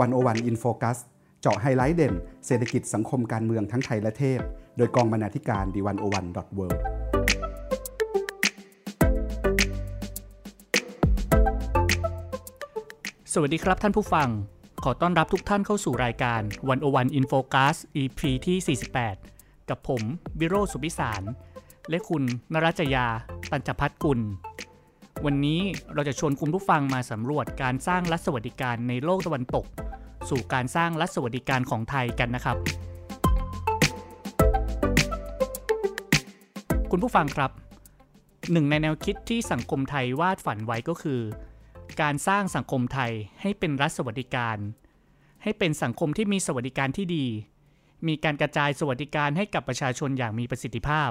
One-O-One In Focus เจาะไฮไลท์เด่น เศรษฐกิจสังคมการเมืองทั้งไทยและเทศโดยกองบรรณาธิการ The One-O-One dot world สวัสดีครับท่านผู้ฟัง ขอต้อนรับทุกท่านเข้าสู่รายการ One-O-One In Focus EP ที่ 48 กับผมวิโรจน์ สุขพิศาล และคุณนรัจยา ปัญจพัฒกุลวันนี้เราจะชวนคุณผู้ฟังมาสำรวจการสร้างรัฐสวัสดิการในโลกตะวันตก สู่การสร้างรัฐสวัสดิการของไทยกันนะครับ คุณผู้ฟังครับหนึ่งในแนวคิดที่สังคมไทยวาดฝันไว้ก็คือ การสร้างสังคมไทยให้เป็นรัฐสวัสดิการ ให้เป็นสังคมที่มีสวัสดิการที่ดี มีการกระจายสวัสดิการให้กับประชาชนอย่างมีประสิทธิภาพ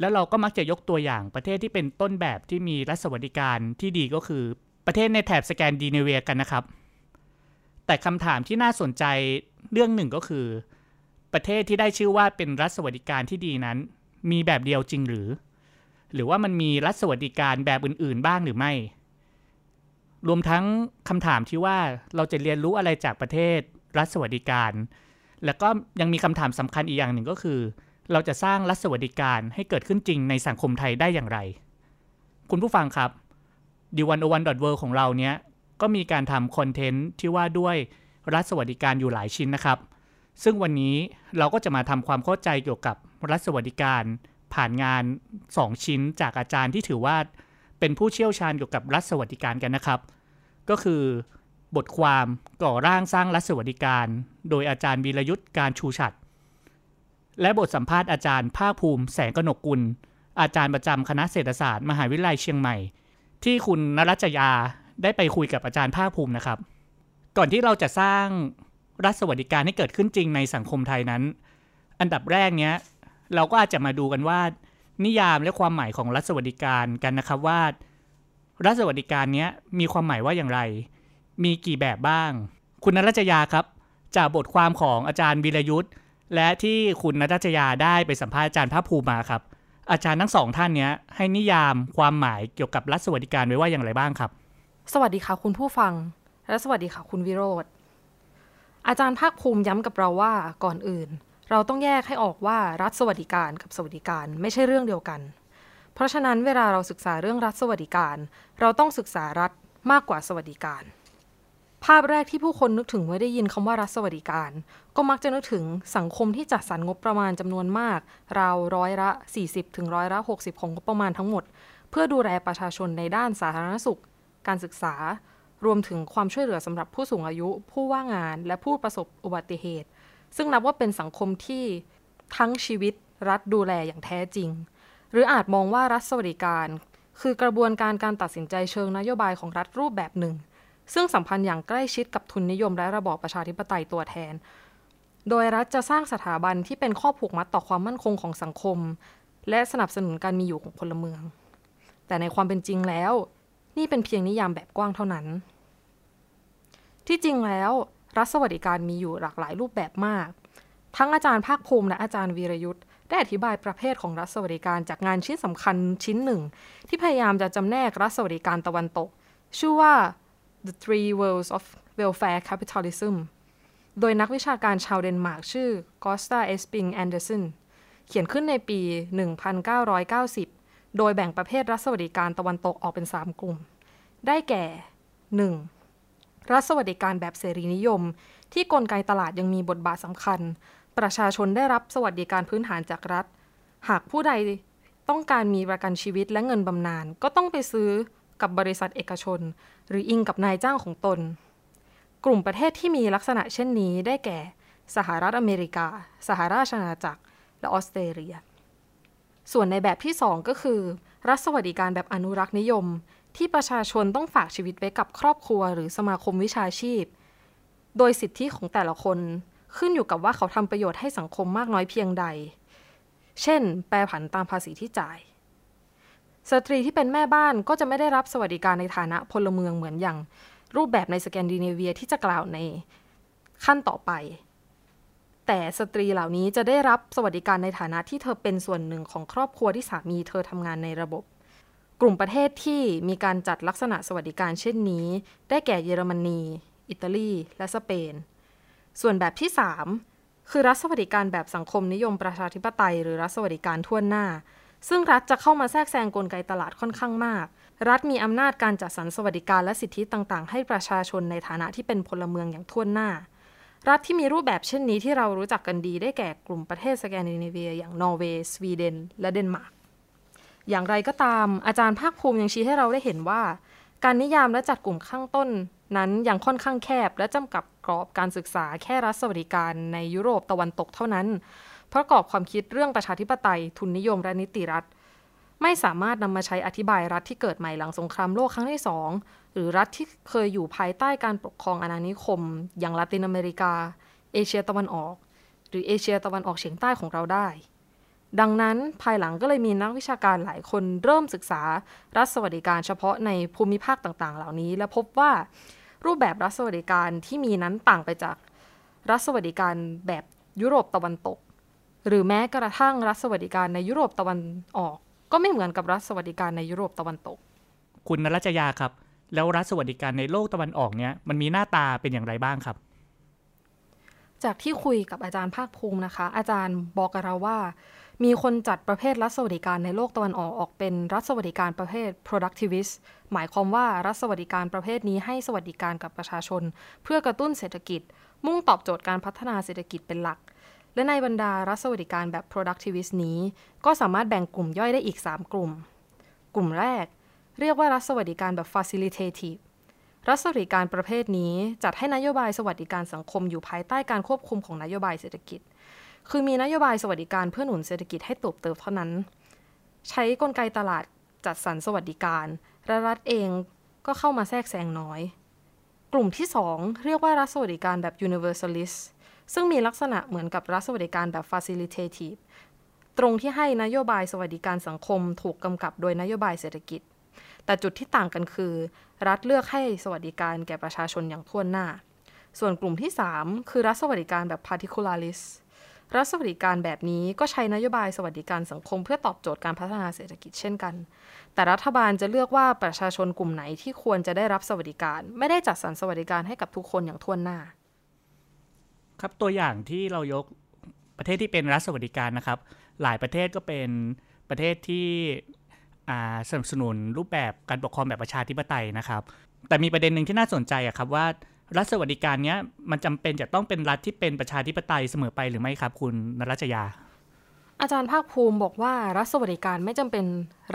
แล้วเราก็มักจะยกตัวอย่างประเทศที่เป็นต้นแบบที่มีรัฐสวัสดิการที่ดีก็คือ ประเทศในแถบสแกนดิเนเวียกันนะครับ แต่คำถามที่น่าสนใจเรื่องหนึ่งก็คือ ประเทศที่ได้ชื่อว่าเป็นรัฐสวัสดิการที่ดีนั้น มีแบบเดียวจริงหรือ หรือว่ามันมีรัฐสวัสดิการแบบอื่น ๆ บ้างหรือไม่ รวมทั้งคำถามที่ว่าเราจะเรียนรู้อะไรจากประเทศรัฐสวัสดิการ แล้วก็ยังมีคำถามสำคัญอีกอย่างหนึ่งก็คือ เราจะสร้างรัฐสวัสดิการให้เกิดขึ้นจริงในสังคมไทยได้อย่างไร คุณผู้ฟังครับดีวันโอวันดอทเวของเราเนี้ย ก็มีการทำคอนเทนต์ที่ว่าด้วยรัฐสวัสดิการอยู่หลายชิ้นนะครับ ซึ่งวันนี้เราก็จะมาทำความเข้าใจเกี่ยวกับรัฐสวัสดิการ ผ่านงาน 2 ชิ้นจากอาจารย์ที่ถือว่าเป็นผู้เชี่ยวชาญเกี่ยวกับรัฐสวัสดิการกันนะครับ ก็คือบทความก่อร่างสร้างรัฐสวัสดิการ โดยอาจารย์วีรยุทธ์การชูฉัตรและบทสัมภาษณ์อาจารย์ภาคภูมิแสงกนกกุล อาจารย์ประจำคณะเศรษฐศาสตร์ มหาวิทยาลัยเชียงใหม่ ที่คุณนรัจยา ได้ไปคุยกับอาจารย์ภาคภูมินะครับ ก่อนที่เราจะสร้างรัฐสวัสดิการให้เกิดขึ้นจริงในสังคมไทยนั้น อันดับแรกเนี้ยเราก็อาจจะมาดูกันว่า นิยามและความหมายของรัฐสวัสดิการกันนะครับว่า รัฐสวัสดิการเนี้ยมีความหมายว่าอย่างไร มีกี่แบบบ้าง คุณนรัจยาครับ จากบทความของอาจารย์วิรยุทธ์และที่คุณนัทจยาได้ไปสัมภาษณ์อาจารย์ภาคภูมิมาครับอาจารย์ทั้งสองท่านเนี้ยให้นิยามความหมายเกี่ยวกับรัฐสวัสดิการไว้ว่าอย่างไรบ้างครับ สวัสดีค่ะคุณผู้ฟัง และสวัสดีค่ะคุณวิโรธอาจารย์ภาคภูมิย้ำกับเราว่าก่อนอื่น เราต้องแยกให้ออกว่ารัฐสวัสดิการกับสวัสดิการไม่ใช่เรื่องเดียวกัน เพราะฉะนั้นเวลาเราศึกษาเรื่องรัฐสวัสดิการ เราต้องศึกษารัฐมากกว่าสวัสดิการ ภาพแรกที่ผู้คนนึกถึงเมื่อได้ยินคำว่ารัฐสวัสดิการ ก็มักจะนึกถึงสังคมที่จัดสรรงบประมาณจำนวนมาก ราวร้อยละ 40 ถึงร้อยละ 60 ของงบประมาณทั้งหมด เพื่อดูแลประชาชนในด้านสาธารณสุข การศึกษา รวมถึงความช่วยเหลือสำหรับผู้สูงอายุ ผู้ว่างงาน และผู้ประสบอุบัติเหตุ ซึ่งนับว่าเป็นสังคมที่ทั้งชีวิตรัฐดูแลอย่างแท้จริง หรืออาจมองว่ารัฐสวัสดิการ คือกระบวนการการตัดสินใจเชิงนโยบายของรัฐรูปแบบหนึ่ง ซึ่งสัมพันธ์อย่างใกล้ชิดกับทุนนิยมและระบอบประชาธิปไตยตัวแทน โดยรัฐจะสร้างสถาบันที่เป็นข้อผูกมัดต่อความมั่นคงของสังคม และสนับสนุนการมีอยู่ของพลเมือง แต่ในความเป็นจริงแล้ว นี่เป็นเพียงนิยามแบบกว้างเท่านั้น ที่จริงแล้ว รัฐสวัสดิการมีอยู่หลากหลายรูปแบบมาก ทั้งอาจารย์ภาคภูมิและอาจารย์วีรยุทธ์ได้อธิบายประเภทของรัฐสวัสดิการจากงานชิ้นสำคัญชิ้นหนึ่ง ที่พยายามจะจำแนกรัฐสวัสดิการตะวันตก ชื่อว่า The Three Worlds of Welfare Capitalism โดยนักวิชาการชาวเดนมาร์กชื่อกอสตาเอสปิงแอนเดอร์สันเขียนขึ้นในปี 1990 โดยแบ่งประเภทรัฐสวัสดิการตะวันตกออกเป็น 3 กลุ่ม ได้แก่ 1. รัฐสวัสดิการแบบเสรีนิยม ที่กลไกตลาดยังมีบทบาทสำคัญ ประชาชนได้รับสวัสดิการพื้นฐานจากรัฐ หากผู้ใดต้องการมีประกันชีวิตและเงินบำนาญก็ต้องไปซื้อกับบริษัทเอกชน หรืออิงกับนายจ้างของตน กลุ่มประเทศที่มีลักษณะเช่นนี้ได้แก่ สหรัฐอเมริกา สหราชอาณาจักร และออสเตรเลีย ส่วนในแบบที่ 2 ก็คือ รัฐสวัสดิการแบบอนุรักษ์นิยม ที่ประชาชนต้องฝากชีวิตไว้กับครอบครัว หรือสมาคมวิชาชีพ โดยสิทธิของแต่ละคนขึ้นอยู่กับว่าเขาทำประโยชน์ให้สังคมมากน้อยเพียงใด เช่น แปรผันตามภาษีที่จ่าย สตรีที่เป็นแม่บ้านก็จะไม่ได้รับสวัสดิการในฐานะพลเมืองเหมือนอย่าง รูปแบบในสแกนดิเนเวียที่จะกล่าวในขั้นต่อไป แต่สตรีเหล่านี้จะได้รับสวัสดิการในฐานะที่เธอเป็นส่วนหนึ่งของครอบครัวที่สามีเธอทำงานในระบบ กลุ่มประเทศที่มีการจัดลักษณะสวัสดิการเช่นนี้ ได้แก่เยอรมนี อิตาลี และสเปน ส่วนแบบที่ 3 คือรัฐสวัสดิการแบบสังคมนิยมประชาธิปไตย หรือรัฐสวัสดิการทั่วหน้า ซึ่งรัฐจะเข้ามาแทรกแซงกลไกตลาดค่อนข้างมาก รัฐมีอำนาจการจัดสรรสวัสดิการและสิทธิต่าง ๆ ให้ประชาชนในฐานะที่เป็นพลเมืองอย่างทั่วหน้า รัฐที่มีรูปแบบเช่นนี้ที่เรารู้จักกันดีได้แก่กลุ่มประเทศสแกนดิเนเวีย อย่างนอร์เวย์ สวีเดน และเดนมาร์ก อย่างไรก็ตามอาจารย์ภาคภูมิยังชี้ให้เราได้เห็นว่า การนิยามและจัดกลุ่มข้างต้นนั้นยังค่อนข้างแคบ และจำกัดกรอบการศึกษาแค่รัฐสวัสดิการในยุโรปตะวันตกเท่านั้น ประกอบความคิดเรื่องประชาธิปไตย ทุนนิยมและนิติรัฐ ไม่สามารถนำมาใช้อธิบายรัฐที่เกิดใหม่หลังสงครามโลกครั้งที่สองหรือรัฐที่เคยอยู่ภายใต้การปกครองอาณานิคม อย่างลาตินอเมริกา เอเชียตะวันออก หรือเอเชียตะวันออกเฉียงใต้ของเราได้ ดังนั้นภายหลังก็เลยมีนักวิชาการหลายคนเริ่มศึกษารัฐสวัสดิการเฉพาะในภูมิภาคต่างๆ เหล่านี้ และพบว่ารูปแบบรัฐสวัสดิการที่มีนั้นต่างไปจากรัฐสวัสดิการแบบยุโรปตะวันตก หรือแม้กระทั่งรัฐสวัสดิการในยุโรปตะวันออก ก็ไม่เหมือนกับรัฐสวัสดิการในยุโรปตะวันตก คุณนรัชยาครับ แล้วรัฐสวัสดิการในโลกตะวันออกเนี้ยมันมีหน้าตาเป็นอย่างไรบ้างครับ จากที่คุยกับอาจารย์ภาคภูมินะคะ อาจารย์บอกกับเราว่า มีคนจัดประเภทรัฐสวัสดิการในโลกตะวันออกออกเป็นรัฐสวัสดิการประเภท productivist หมายความว่ารัฐสวัสดิการประเภทนี้ให้สวัสดิการกับประชาชน เพื่อกระตุ้นเศรษฐกิจ มุ่งตอบโจทย์การพัฒนาเศรษฐกิจเป็นหลัก และในบรรดารัฐสวัสดิการแบบ productivist นี้ ก็สามารถแบ่งกลุ่มย่อยได้อีก 3 กลุ่ม กลุ่มแรก เรียกว่ารัฐสวัสดิการแบบ facilitative รัฐสวัสดิการประเภทนี้จัดให้นโยบายสวัสดิการสังคมอยู่ภายใต้การควบคุมของนโยบายเศรษฐกิจ คือมีนโยบายสวัสดิการเพื่อหนุนเศรษฐกิจให้เติบโตเท่านั้น ใช้กลไกตลาดจัดสรรสวัสดิการและรัฐเองก็เข้ามาแทรกแซงน้อย กลุ่มที่ 2 เรียกว่ารัฐสวัสดิการแบบ universalist ซึ่งมีลักษณะเหมือนกับรัฐสวัสดิการแบบ facilitative ตรงที่ให้นโยบายสวัสดิการสังคมถูกกำกับโดยนโยบายเศรษฐกิจ แต่จุดที่ต่างกันคือ รัฐเลือกให้สวัสดิการแก่ประชาชนอย่างทั่วหน้า ส่วนกลุ่มที่ 3 คือรัฐสวัสดิการแบบ particularist รัฐสวัสดิการแบบนี้ก็ใช้นโยบายสวัสดิการสังคมเพื่อตอบโจทย์การพัฒนาเศรษฐกิจเช่นกัน แต่รัฐบาลจะเลือกว่าประชาชนกลุ่มไหนที่ควรจะได้รับสวัสดิการ ไม่ได้จัดสรรสวัสดิการให้กับทุกคนอย่างทั่วหน้า ครับตัวอย่างที่เรายกประเทศที่เป็นรัฐสวัสดิการนะครับ หลายประเทศก็เป็นประเทศที่สนับสนุนรูปแบบการปกครองแบบประชาธิปไตยนะครับ แต่มีประเด็นหนึ่งที่น่าสนใจอะครับว่ารัฐสวัสดิการเนี้ยมันจำเป็นจะต้องเป็นรัฐที่เป็นประชาธิปไตยเสมอไปหรือไม่ครับ คุณนรัชยา อาจารย์ภาคภูมิบอกว่ารัฐสวัสดิการไม่จำเป็น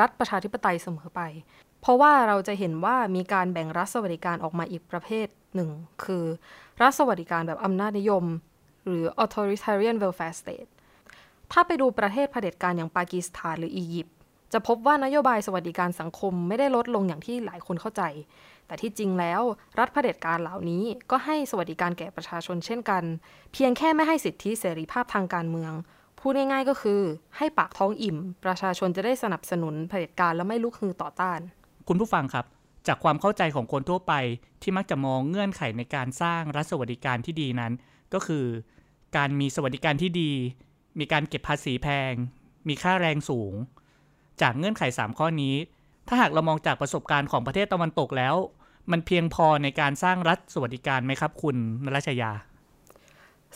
รัฐประชาธิปไตยเสมอไป เพราะว่าเราจะเห็นว่ามีการแบ่งรัฐสวัสดิการออกมาอีกประเภทหนึ่ง คือรัฐสวัสดิการแบบอำนาจนิยม หรือ authoritarian welfare state ถ้าไปดูประเทศเผด็จการอย่างปากีสถานหรืออียิปต์จะพบว่านโยบายสวัสดิการสังคมไม่ได้ลดลงอย่างที่หลายคนเข้าใจ แต่ที่จริงแล้วรัฐเผด็จการเหล่านี้ก็ให้สวัสดิการแก่ประชาชนเช่นกัน เพียงแค่ไม่ให้สิทธิเสรีภาพทางการเมือง พูดง่ายๆก็คือ ให้ปากท้องอิ่ม ประชาชนจะได้สนับสนุนเผด็จการและไม่ลุกฮือต่อต้าน คุณผู้ฟังครับ จากความเข้าใจของคนทั่วไปที่มักจะมองเงื่อนไขในการสร้างรัฐสวัสดิการที่ดีนั้น ก็คือ การมีสวัสดิการที่ดี มีการเก็บภาษีแพง มีค่าแรงสูง จากเงื่อนไข 3 ข้อนี้ ถ้าหากเรามองจากประสบการณ์ของประเทศตะวันตกแล้ว มันเพียงพอในการสร้างรัฐสวัสดิการไหมครับ คุณนรัชยา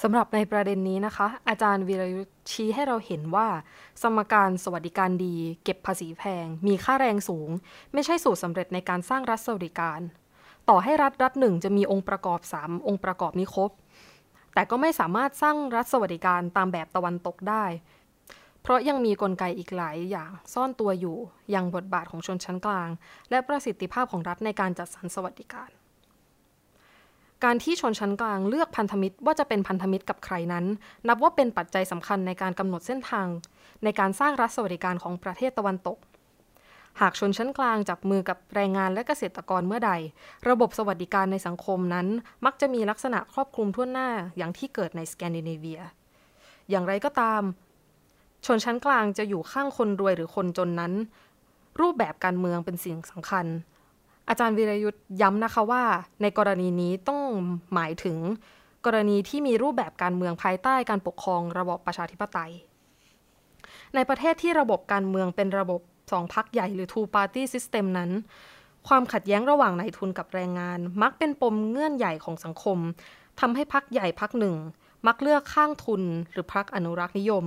สำหรับในประเด็นนี้นะคะ อาจารย์วีรยุทธ์ชี้ให้เราเห็นว่า สมการสวัสดิการดี เก็บภาษีแพง มีค่าแรงสูง ไม่ใช่สูตรสำเร็จในการสร้างรัฐสวัสดิการ ต่อให้รัฐรัฐหนึ่งจะมีองค์ประกอบ 3 องค์ประกอบนี้ครบ แต่ก็ไม่สามารถสร้างรัฐสวัสดิการตามแบบตะวันตกได้ เพราะยังมีกลไกอีกหลายอย่างซ่อนตัวอยู่อย่างบทบาทของชนชั้นกลาง และประสิทธิภาพของรัฐในการจัดสรรสวัสดิการ การที่ชนชั้นกลางเลือกพันธมิตรว่าจะเป็นพันธมิตรกับใครนั้น นับว่าเป็นปัจจัยสำคัญในการกำหนดเส้นทาง ในการสร้างรัฐสวัสดิการของประเทศตะวันตก หากชนชั้นกลางจับมือกับแรงงานและเกษตรกรเมื่อใด ระบบสวัสดิการในสังคมนั้น มักจะมีลักษณะครอบคลุมทั่วหน้าอย่างที่เกิดในสแกนดิเนเวีย อย่างไรก็ตาม ชนชั้นกลางจะอยู่ข้างคนรวยหรือคนจนนั้น รูปแบบการเมืองเป็นสิ่งสำคัญ อาจารย์วีรยุทธ์ย้ำนะคะว่า ในกรณีนี้ต้องหมายถึงกรณีที่มีรูปแบบการเมืองภายใต้การปกครองระบอบประชาธิปไตย ในประเทศที่ระบบการเมืองเป็นระบบสองพักใหญ่หรือ two party system นั้น ความขัดแย้งระหว่างนายทุนกับแรงงาน มักเป็นปมเงื่อนใหญ่ของสังคมทำให้พักใหญ่พักหนึ่ง มักเลือกข้างทุนหรือพักอนุรักษ์นิยม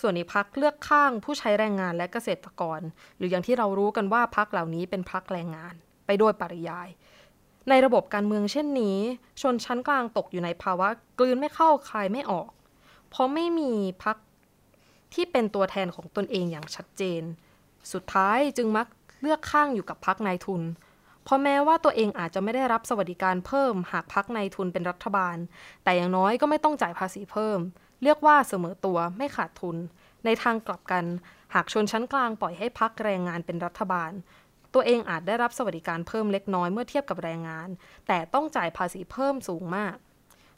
ส่วนอีกพักเลือกข้างผู้ใช้แรงงานและเกษตรกร หรืออย่างที่เรารู้กันว่าพักเหล่านี้เป็นพักแรงงาน ไปโดยปริยาย ในระบบการเมืองเช่นนี้ ชนชั้นกลางตกอยู่ในภาวะกลืนไม่เข้าคายไม่ออก เพราะไม่มีพักที่เป็นตัวแทนของตนเองอย่างชัดเจน สุดท้ายจึงมักเลือกข้างอยู่กับพักนายทุน เพราะแม้ว่าตัวเองอาจจะไม่ได้รับสวัสดิการเพิ่มหากพักนายทุนเป็นรัฐบาล แต่อย่างน้อยก็ไม่ต้องจ่ายภาษีเพิ่ม เรียกว่าเสมอตัวไม่ขาดทุน ในทางกลับกัน หากชนชั้นกลางปล่อยให้พักแรงงานเป็นรัฐบาล ตัวเองอาจได้รับสวัสดิการเพิ่มเล็กน้อยเมื่อเทียบกับแรงงาน แต่ต้องจ่ายภาษีเพิ่มสูงมาก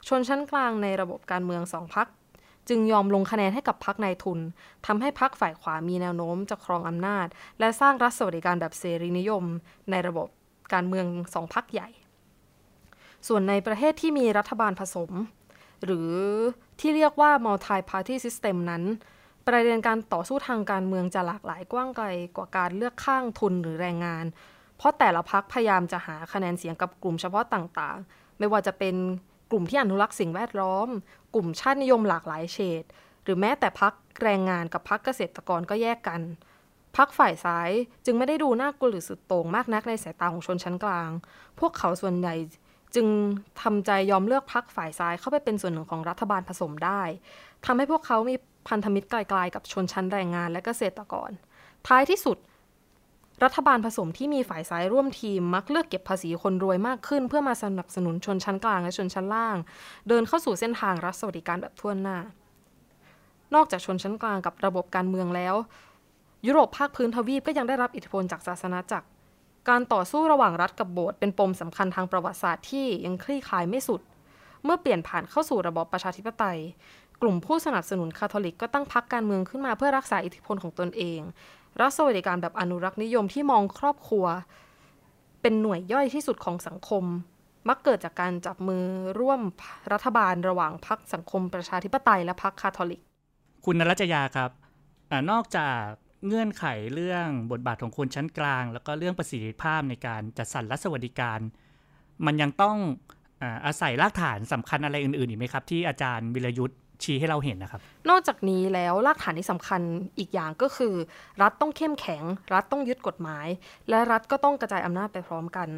ชนชั้นกลางในระบบการเมืองสองพักจึงยอมลงคะแนนให้กับพรรคนายทุนทำให้พรรคฝ่ายขวามีแนวโน้มจะครองอำนาจ และสร้างรัฐสวัสดิการแบบเสรีนิยม ในระบบการเมืองสองพรรคใหญ่ ส่วนในประเทศที่มีรัฐบาลผสม หรือที่เรียกว่า multi party system นั้น ประเด็นการต่อสู้ทางการเมืองจะหลากหลายกว้างไกลกว่าการเลือกข้างทุนหรือแรงงาน เพราะแต่ละพรรคพยายามจะหาคะแนนเสียงกับกลุ่มเฉพาะต่างๆ ไม่ว่าจะเป็นกลุ่มที่อนุรักษ์สิ่งแวดล้อม กลุ่มชาตินิยมหลากหลายเฉดหรือแม้แต่พักแรงงานกับพักเกษตรกรก็แยกกัน พักฝ่ายซ้ายจึงไม่ได้ดูน่ากลัวหรือสุดโต่งมากนักในสายตาของชนชั้นกลาง พวกเขาส่วนใหญ่จึงทำใจยอมเลือกพักฝ่ายซ้ายเข้าไปเป็นส่วนหนึ่งของรัฐบาลผสมได้ทำให้พวกเขามี พันธมิตรไกลๆกับชนชั้นแรงงานและเกษตรกร ท้ายที่สุด รัฐบาลผสมที่มีฝ่ายซ้ายร่วมทีมมักเลือกเก็บภาษีคนรวยมากขึ้น เพื่อมาสนับสนุนชนชั้นกลางและชนชั้นล่าง เดินเข้าสู่เส้นทางรัฐสวัสดิการแบบทั่วหน้า นอกจากชนชั้นกลางกับระบบการเมืองแล้ว ยุโรปภาคพื้นทวีปก็ยังได้รับอิทธิพลจากศาสนาจักรการต่อสู้ระหว่างรัฐกับโบสถ์เป็นปมสำคัญทางประวัติศาสตร์ที่ยังคลี่คลายไม่สุด เมื่อเปลี่ยนผ่านเข้าสู่ระบอบประชาธิปไตย กลุ่มผู้สนับสนุนคาทอลิกก็ตั้งพรรคการเมืองขึ้นมาเพื่อรักษาอิทธิพลของตนเอง รัฐสวัสดิการแบบอนุรักษ์นิยมที่มองครอบครัว เป็นหน่วยย่อยที่สุดของสังคม มักเกิดจากการจับมือร่วมรัฐบาลระหว่างพรรคสังคมประชาธิปไตยและพรรคคาทอลิก คุณนรัจยาครับอนอกจากเงื่อนไขเรื่องบทบาทของคนชั้นกลาง แล้วก็เรื่องประสิทธิภาพในการจัดสรรรัฐสวัสดิการ มันยังต้องอาศัยรากฐานสำคัญอะไรอื่นๆอีกไหมครับ ที่อาจารย์วิรยุทธ์ ชี้ให้เราเห็นนะครับ นอกจากนี้แล้วรากฐานที่สำคัญอีกอย่างก็คือ รัฐต้องเข้มแข็ง รัฐต้องยึดกฎหมาย และรัฐก็ต้องกระจายอำนาจไปพร้อมกัน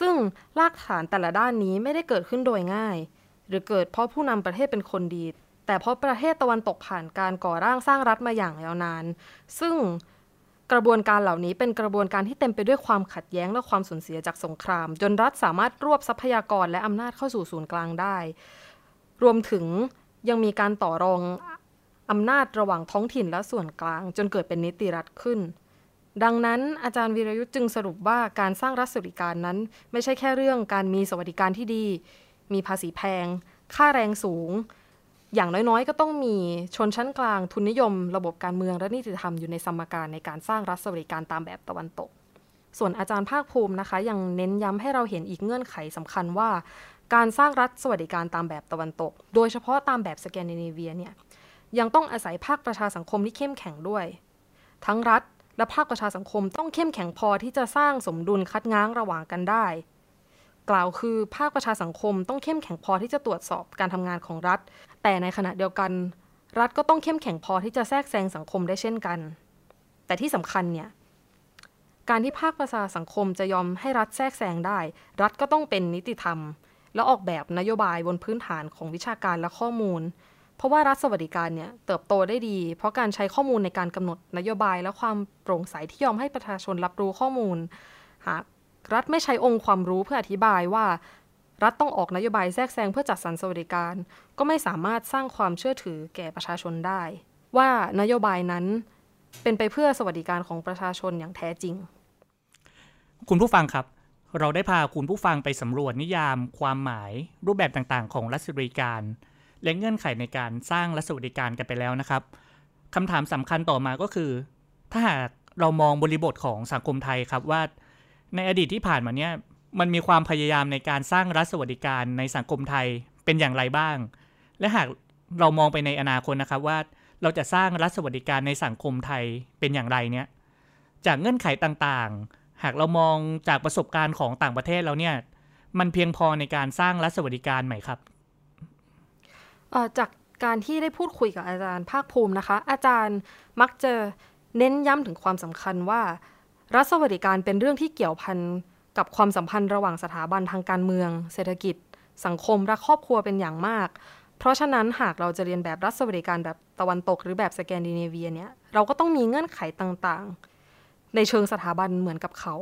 ซึ่งรากฐานแต่ละด้านนี้ไม่ได้เกิดขึ้นโดยง่าย หรือเกิดเพราะผู้นำประเทศเป็นคนดี แต่เพราะประเทศตะวันตกผ่านการก่อร่างสร้างรัฐมาอย่างยาวนาน ซึ่งกระบวนการเหล่านี้เป็นกระบวนการที่เต็มไปด้วยความขัดแย้งและความสูญเสียจากสงคราม จนรัฐสามารถรวบทรัพยากรและอำนาจเข้าสู่ศูนย์กลางได้ รวมถึง ยังมีการต่อรองอำนาจระหว่างท้องถิ่นและส่วนกลาง จนเกิดเป็นนิติรัฐขึ้น ดังนั้นอาจารย์วีรยุทธ์จึงสรุปว่าการสร้างรัฐสวัสดิการนั้น ไม่ใช่แค่เรื่องการมีสวัสดิการที่ดี มีภาษีแพง ค่าแรงสูง อย่างน้อยๆ ก็ต้องมีชนชั้นกลางทุนนิยม ระบบการเมืองและนิติธรรมอยู่ในสมการในการสร้างรัฐสวัสดิการตามแบบตะวันตกส่วนอาจารย์ภาคภูมินะคะ ยังเน้นย้ำให้เราเห็นอีกเงื่อนไขสำคัญว่า การสร้างรัฐสวัสดิการตามแบบตะวันตก โดยเฉพาะตามแบบสแกนดิเนเวียเนี่ยยังต้องอาศัยภาคประชาสังคมที่เข้มแข็งด้วย ทั้งรัฐและภาคประชาสังคมต้องเข้มแข็งพอที่จะสร้างสมดุลคัดง้างระหว่างกันได้ กล่าวคือภาคประชาสังคมต้องเข้มแข็งพอที่จะตรวจสอบการทำงานของรัฐ แต่ในขณะเดียวกัน รัฐก็ต้องเข้มแข็งพอที่จะแทรกแซงสังคมได้เช่นกัน แต่ที่สำคัญเนี่ยการที่ภาคประชาสังคมจะยอมให้รัฐแทรกแซงได้ รัฐก็ต้องเป็นนิติธรรม และออกแบบนโยบายบนพื้นฐานของวิชาการและข้อมูล เพราะว่ารัฐสวัสดิการเนี่ยเติบโตได้ดี เพราะการใช้ข้อมูลในการกำหนดนโยบายและความโปร่งใสที่ยอมให้ประชาชนรับรู้ข้อมูล หากรัฐไม่ใช้องค์ความรู้เพื่ออธิบายว่ารัฐต้องออกนโยบายแทรกแซงเพื่อจัดสรรสวัสดิการ ก็ไม่สามารถสร้างความเชื่อถือแก่ประชาชนได้ ว่านโยบายนั้นเป็นไปเพื่อสวัสดิการของประชาชนอย่างแท้จริง คุณผู้ฟังครับ เราได้พาคุณผู้ฟังไปสำรวจนิยาม ความหมาย รูปแบบต่างๆ ของรัฐสวัสดิการ และเงื่อนไขในการสร้างรัฐสวัสดิการกันไปแล้วนะครับคำถามสำคัญต่อมาก็คือ ถ้าหากเรามองบริบทของสังคมไทยครับว่า ในอดีตที่ผ่านมาเนี่ยมันมีความพยายามในการสร้างรัฐสวัสดิการในสังคมไทยเป็นอย่างไรบ้าง และหากเรามองไปในอนาคตนะครับว่าเราจะสร้างรัฐสวัสดิการในสังคมไทยเป็นอย่างไรเนี่ยจากเงื่อนไขต่างๆ หากเรามองจากประสบการณ์ของต่างประเทศแล้วเนี่ย มันเพียงพอในการสร้างรัฐสวัสดิการไหมครับจากการที่ได้พูดคุยกับอาจารย์ภาคภูมินะคะ อาจารย์มักจะเน้นย้ำถึงความสำคัญว่า รัฐสวัสดิการเป็นเรื่องที่เกี่ยวพันกับความสัมพันธ์ระหว่างสถาบันทางการเมือง เศรษฐกิจ สังคมและครอบครัวเป็นอย่างมาก เพราะฉะนั้นหากเราจะเรียนแบบรัฐสวัสดิการแบบตะวันตกหรือแบบสแกนดิเนเวียเนี่ยเราก็ต้องมีเงื่อนไขต่างๆ ในเชิงสถาบันเหมือนกับเขา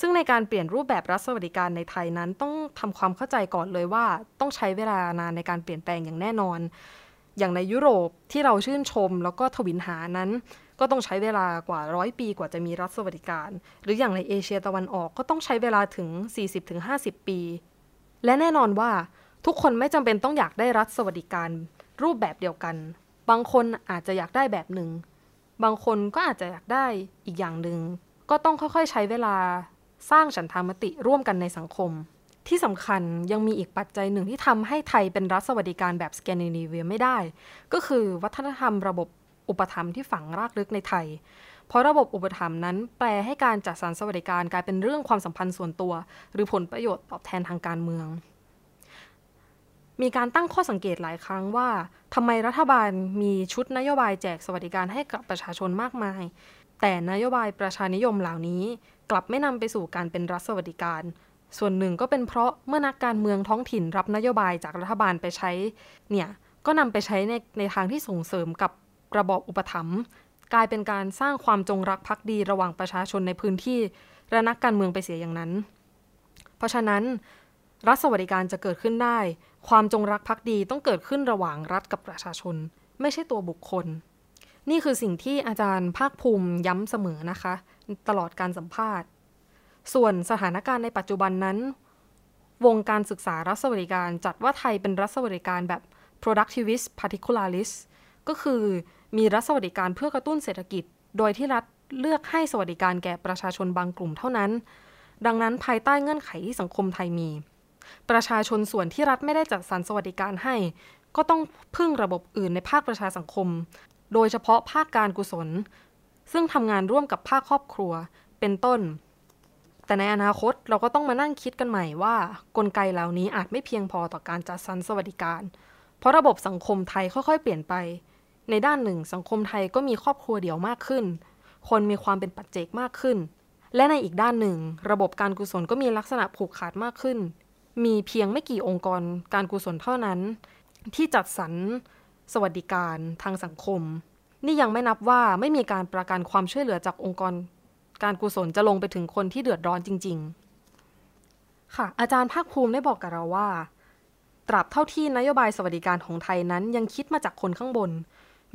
ซึ่งในการเปลี่ยนรูปแบบรัฐสวัสดิการในไทยนั้นต้องทำความเข้าใจก่อนเลยว่า ต้องใช้เวลานานในการเปลี่ยนแปลงอย่างแน่นอน อย่างในยุโรปที่เราชื่นชม แล้วก็ทวินหานั้น ก็ต้องใช้เวลากว่าร้อยปีกว่าจะมีรัฐสวัสดิการ หรืออย่างในเอเชียตะวันออกก็ต้องใช้เวลาถึง 40-50 ปี และแน่นอนว่าทุกคนไม่จำเป็นต้องอยากได้รัฐสวัสดิการรูปแบบเดียวกัน บางคนอาจจะอยากได้แบบหนึ่ง บางคนก็อาจจะอยากได้อีกอย่างหนึ่งก็ต้องค่อยๆใช้เวลาสร้างฉันทามติร่วมกันในสังคม ที่สำคัญยังมีอีกปัจจัยหนึ่งที่ทำให้ไทยเป็นรัฐสวัสดิการแบบสแกนดิเนเวียไม่ได้ ก็คือวัฒนธรรมระบบอุปถัมภ์ที่ฝังรากลึกในไทย เพราะระบบอุปถัมภ์นั้นแปลให้การจัดสรรสวัสดิการกลายเป็นเรื่องความสัมพันธ์ส่วนตัว หรือผลประโยชน์ตอบแทนทางการเมือง มีการตั้งข้อสังเกตหลายครั้งว่าทำไมรัฐบาลมีชุดนโยบายแจกสวัสดิการให้กับประชาชนมากมาย แต่นโยบายประชานิยมเหล่านี้ กลับไม่นำไปสู่การเป็นรัฐสวัสดิการ ส่วนหนึ่งก็เป็นเพราะเมื่อนักการเมืองท้องถิ่นรับนโยบายจากรัฐบาลไปใช้ เนี่ยก็นำไปใช้ในในทางที่ส่งเสริมกับระบอบอุปถัมภ์กลายเป็นการสร้างความจงรักภักดีระหว่างประชาชนในพื้นที่และนักการเมืองไปเสียอย่างนั้น เพราะฉะนั้น รัฐสวัสดิการจะเกิดขึ้นได้ ความจงรักภักดีต้องเกิดขึ้นระหว่างรัฐกับประชาชน ไม่ใช่ตัวบุคคล นี่คือสิ่งที่อาจารย์ภาคภูมิย้ำเสมอนะคะ ตลอดการสัมภาษณ์ ส่วนสถานการณ์ในปัจจุบันนั้น วงการศึกษารัฐสวัสดิการจัดว่าไทยเป็นรัฐสวัสดิการแบบ productivist particularist ก็คือมีรัฐสวัสดิการเพื่อกระตุ้นเศรษฐกิจ โดยที่รัฐเลือกให้สวัสดิการแก่ประชาชนบางกลุ่มเท่านั้น ดังนั้นภายใต้เงื่อนไขที่สังคมไทยมี ประชาชนส่วนที่รัฐไม่ได้จัดสรรสวัสดิการให้ ก็ต้องพึ่งระบบอื่นในภาคประชาสังคม โดยเฉพาะภาคการกุศล ซึ่งทำงานร่วมกับภาคครอบครัวเป็นต้น แต่ในอนาคตเราก็ต้องมานั่งคิดกันใหม่ว่า กลไกเหล่านี้อาจไม่เพียงพอต่อการจัดสรรสวัสดิการ เพราะระบบสังคมไทยค่อยๆ เปลี่ยนไป ในด้านหนึ่ง สังคมไทยก็มีครอบครัวเดี่ยวมากขึ้น คนมีความเป็นปัจเจกมากขึ้นและในอีกด้านหนึ่ง ระบบการกุศลก็มีลักษณะผูกขาดมากขึ้น มีเพียงไม่กี่องค์กรการกุศลเท่านั้น ที่จัดสรรสวัสดิการทางสังคม นี่ยังไม่นับว่าไม่มีการประกันความช่วยเหลือจากองค์กร การกุศลจะลงไปถึงคนที่เดือดร้อนจริง ๆ ค่ะ อาจารย์ภาคภูมิได้บอกกับเราว่า ตราบเท่าที่นโยบายสวัสดิการของไทยนั้นยังคิดมาจากคนข้างบน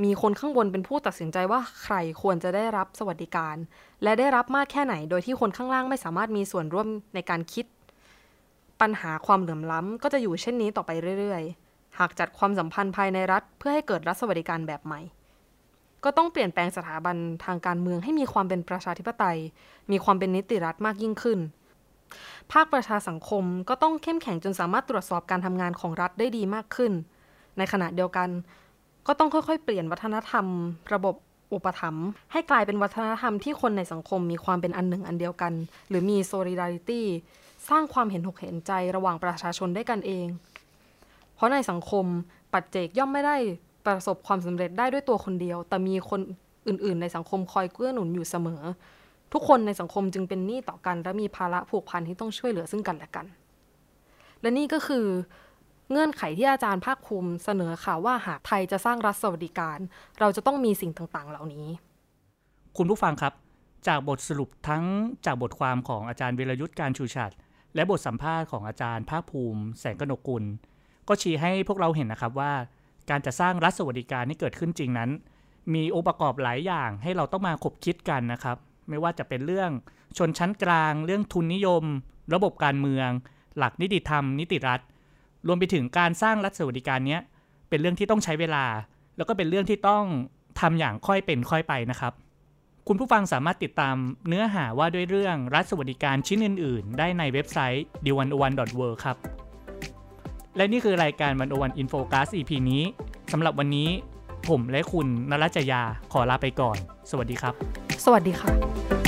มีคนข้างบนเป็นผู้ตัดสินใจว่าใครควรจะได้รับสวัสดิการ และได้รับมากแค่ไหน โดยที่คนข้างล่างไม่สามารถมีส่วนร่วมในการคิด ปัญหาความเหลื่อมล้ำก็จะอยู่เช่นนี้ต่อไปเรื่อยๆ หากจัดความสัมพันธ์ภายในรัฐ เพื่อให้เกิดรัฐสวัสดิการแบบใหม่ ก็ต้องเปลี่ยนแปลงสถาบันทางการเมืองให้มีความเป็นประชาธิปไตย มีความเป็นนิติรัฐมากยิ่งขึ้น ภาคประชาสังคมก็ต้องเข้มแข็งจนสามารถตรวจสอบการทำงานของรัฐได้ดีมากขึ้น ในขณะเดียวกัน ก็ต้องค่อยๆ เปลี่ยนวัฒนธรรม ระบบอุปถัมภ์ให้กลายเป็นวัฒนธรรมที่คนในสังคมมีความเป็นอันหนึ่งอันเดียวกัน หรือมี solidarity สร้างความเห็นอกเห็นใจระหว่างประชาชนได้กันเอง เพราะในสังคมปัจเจกย่อมไม่ได้ประสบความสำเร็จได้ด้วยตัวคนเดียว แต่มีคนอื่น ๆ ในสังคมคอยเกื้อหนุนอยู่เสมอ ทุกคนในสังคมจึงเป็นหนี้ต่อกัน และมีภาระผูกพันที่ต้องช่วยเหลือซึ่งกันและกัน และนี่ก็คือเงื่อนไขที่อาจารย์ภาคภูมิเสนอค่ะว่าหากไทยจะสร้างรัฐสวัสดิการ เราจะต้องมีสิ่งต่างๆ เหล่านี้ คุณผู้ฟังครับ จากบทสรุปทั้งจากบทความของอาจารย์วิรยุทธ์การชูชัด และบทสัมภาษณ์ของอาจารย์ภาคภูมิ แสงกนกุล ก็ชี้ให้พวกเราเห็นนะครับว่า การจะสร้างรัฐสวัสดิการที่เกิดขึ้นจริงนั้น มีองค์ประกอบหลายอย่างให้เราต้องมาคบคิดกันนะครับ ไม่ว่าจะเป็นเรื่องชนชั้นกลาง เรื่องทุนนิยม ระบบการเมือง หลักนิติธรรม นิติรัฐ รวมไปถึงการสร้างรัฐสวัสดิการนี้เป็นเรื่องที่ต้องใช้เวลา แล้วก็เป็นเรื่องที่ต้องทำอย่างค่อยเป็นค่อยไปนะครับ คุณผู้ฟังสามารถติดตามเนื้อหาว่าด้วยเรื่องรัฐสวัสดิการชิ้นอื่น ๆ ได้ในเว็บไซต์ d 1 1 w o r l d ครับ และนี่คือรายการวันโอวันอินโฟกัส EP นี้สำหรับวันนี้ผมและคุณนรัจยาขอลาไปก่อน สวัสดีครับ สวัสดีค่ะ